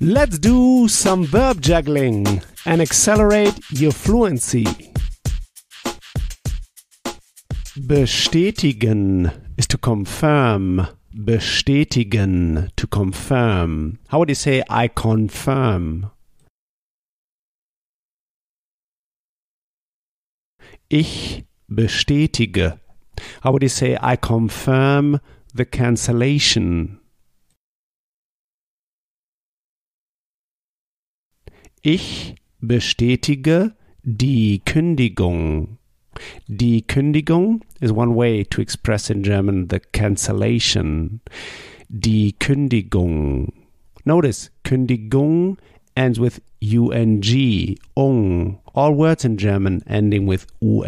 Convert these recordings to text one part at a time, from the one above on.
Let's do some verb juggling and accelerate your fluency. Bestätigen is to confirm. Bestätigen, to confirm. How would you say I confirm? Ich bestätige. How would you say I confirm the cancellation? Ich bestätige die Kündigung. Die Kündigung is one way to express in German the cancellation. Die Kündigung. Notice Kündigung ends with ung, ung. All words in German ending with ung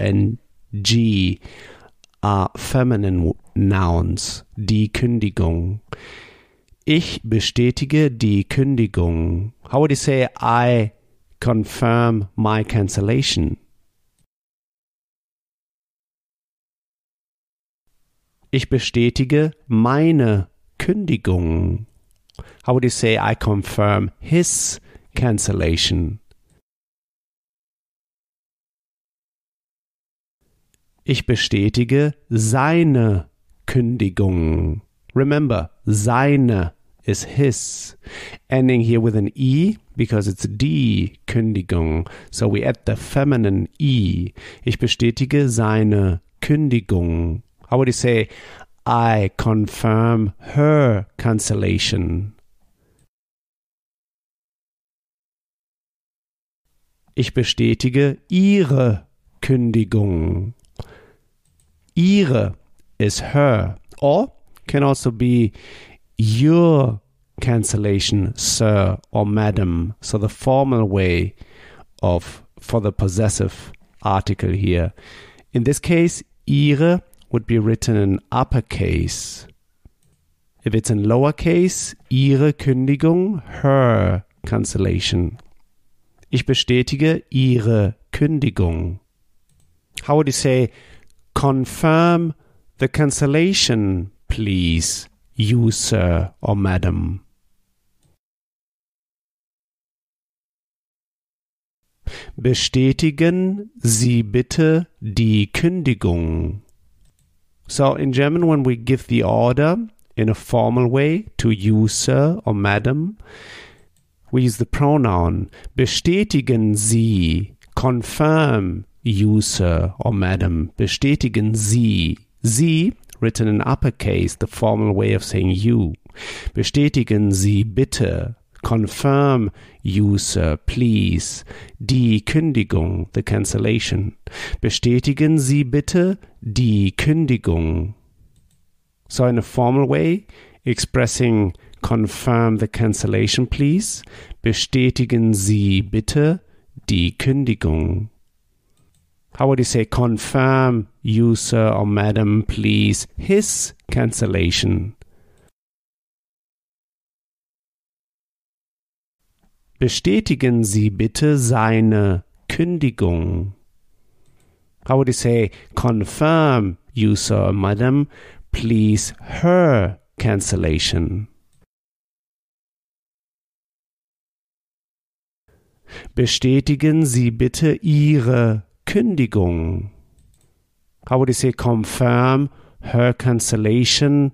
are feminine nouns. Die Kündigung. Ich bestätige die Kündigung. How would you say I confirm my cancellation? Ich bestätige meine Kündigung. How would you say I confirm his cancellation? Ich bestätige seine Kündigung. Remember, seine is his, ending here with an e because it's die Kündigung. So we add the feminine e. Ich bestätige seine Kündigung. How would you say, I confirm her cancellation? Ich bestätige ihre Kündigung. Ihre is her, or can also be your cancellation, sir or madam. So the formal way of for the possessive article here. In this case, ihre would be written in uppercase. If it's in lowercase, ihre Kündigung, her cancellation. Ich bestätige ihre Kündigung. How would you say, confirm the cancellation, please, you, sir or madam? Bestätigen Sie bitte die Kündigung. So in German, when we give the order in a formal way to you, sir or madam, we use the pronoun bestätigen Sie, confirm you, sir or madam, bestätigen Sie. Sie, written in uppercase, the formal way of saying you. Bestätigen Sie bitte, confirm you, sir, please, die Kündigung, the cancellation. Bestätigen Sie bitte die Kündigung. So in a formal way, expressing confirm the cancellation, please. Bestätigen Sie bitte die Kündigung. How would you say confirm you, sir or madam, please, his cancellation? Bestätigen Sie bitte seine Kündigung. How would you say confirm you, sir or madam, please, her cancellation? Bestätigen Sie bitte Ihre Kündigung. How would you say confirm her cancellation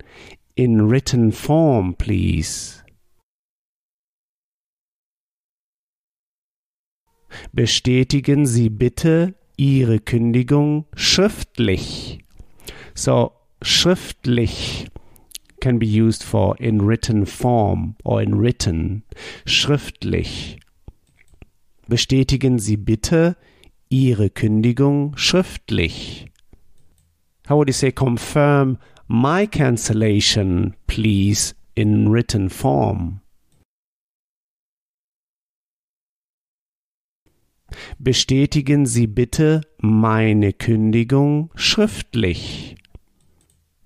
in written form, please? Bestätigen Sie bitte Ihre Kündigung schriftlich. So, schriftlich can be used for in written form or in written. Schriftlich. Bestätigen Sie bitte Ihre Kündigung schriftlich. How would you say confirm my cancellation, please, in written form? Bestätigen Sie bitte meine Kündigung schriftlich.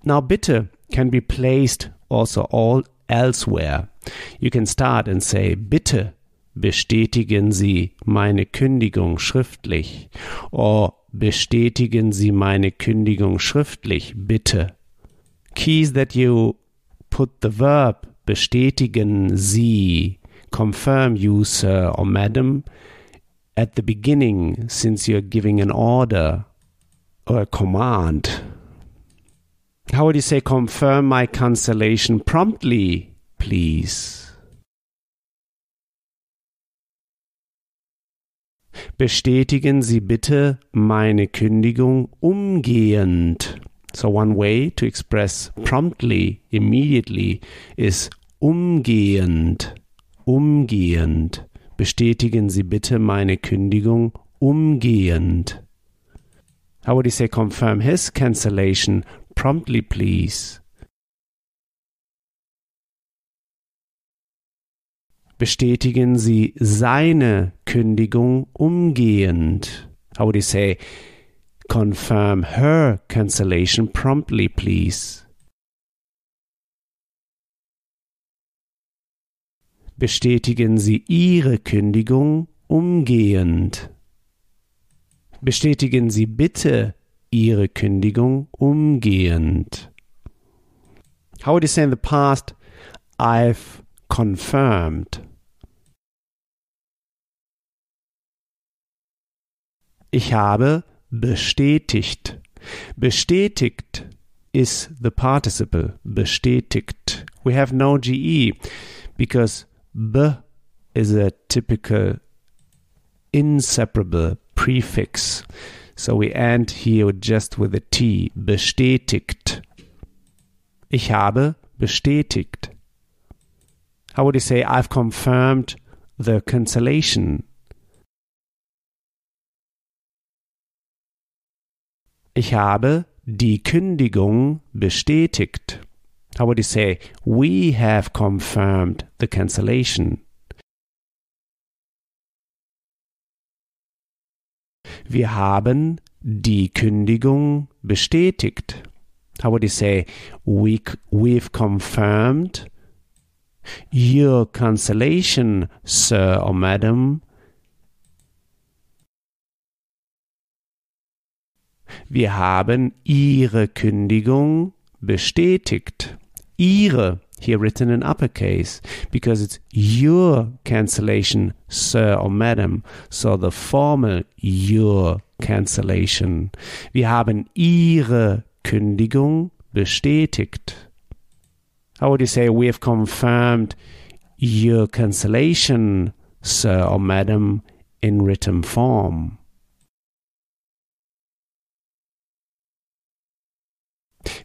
Now bitte can be placed also all elsewhere. You can start and say bitte bestätigen Sie meine Kündigung schriftlich. Or bestätigen Sie meine Kündigung schriftlich, bitte. Keys that you put the verb bestätigen Sie, confirm you, sir or madam, at the beginning, since you're giving an order or a command. How would you say confirm my cancellation promptly, please? Bestätigen Sie bitte meine Kündigung umgehend. So one way to express promptly, immediately is umgehend. Umgehend. Bestätigen Sie bitte meine Kündigung umgehend. How would he say confirm his cancellation promptly, please? Bestätigen Sie seine Kündigung umgehend. How would he say confirm her cancellation promptly, please? Bestätigen Sie Ihre Kündigung umgehend. Bestätigen Sie bitte Ihre Kündigung umgehend. How would you say in the past, I've confirmed? Ich habe bestätigt. Bestätigt is the participle. Bestätigt. We have no GE because B is a typical inseparable prefix. So we end here just with a T. Bestätigt. Ich habe bestätigt. How would you say I've confirmed the cancellation? Ich habe die Kündigung bestätigt. How would you say we have confirmed the cancellation? Wir haben die Kündigung bestätigt. How would you say we, we've confirmed your cancellation, sir or madam? Wir haben Ihre Kündigung bestätigt. Ihre here written in uppercase because it's your cancellation, sir or madam. So the formal your cancellation. Wir haben Ihre Kündigung bestätigt. How would you say we have confirmed your cancellation, sir or madam, in written form?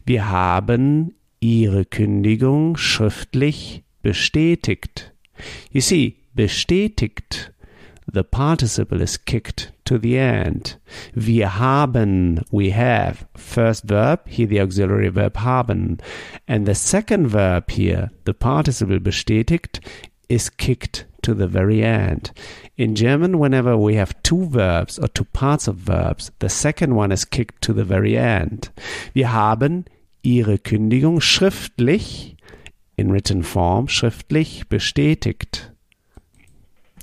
Wir haben Ihre Kündigung schriftlich bestätigt. You see, bestätigt. The participle is kicked to the end. Wir haben, we have, first verb, here the auxiliary verb haben. And the second verb here, the participle bestätigt, is kicked to the very end. In German, whenever we have two verbs or two parts of verbs, the second one is kicked to the very end. Wir haben ihre Kündigung schriftlich, in written form, schriftlich bestätigt.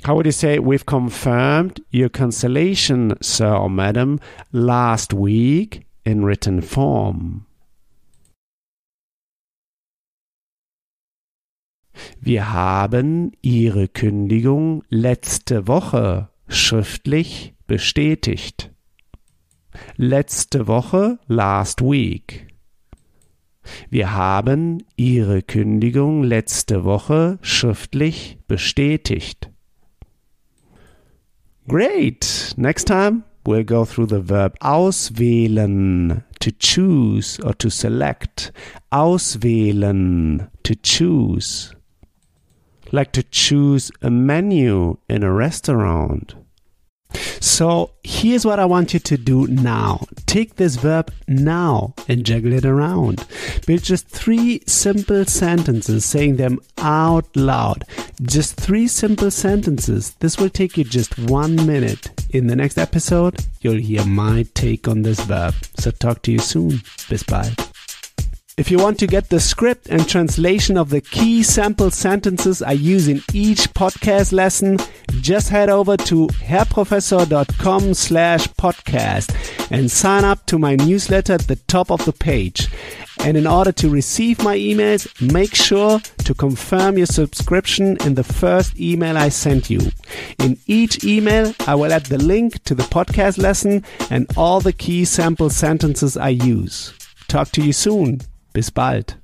How would you say we've confirmed your cancellation, sir or madam, last week in written form? Wir haben Ihre Kündigung letzte Woche schriftlich bestätigt. Letzte Woche, last week. Wir haben Ihre Kündigung letzte Woche schriftlich bestätigt. Great! Next time we'll go through the verb auswählen, to choose or to select. Auswählen, to choose. Like to choose a menu in a restaurant. So here's what I want you to do now. Take this verb now and juggle it around. Build just three simple sentences, saying them out loud. Just three simple sentences. This will take you just one minute. In the next episode, you'll hear my take on this verb. So talk to you soon. Bis bald. If you want to get the script and translation of the key sample sentences I use in each podcast lesson, just head over to herrprofessor.com slash podcast. and sign up to my newsletter at the top of the page. And in order to receive my emails, make sure to confirm your subscription in the first email I sent you. In each email, I will add the link to the podcast lesson and all the key sample sentences I use. Talk to you soon. Bis bald.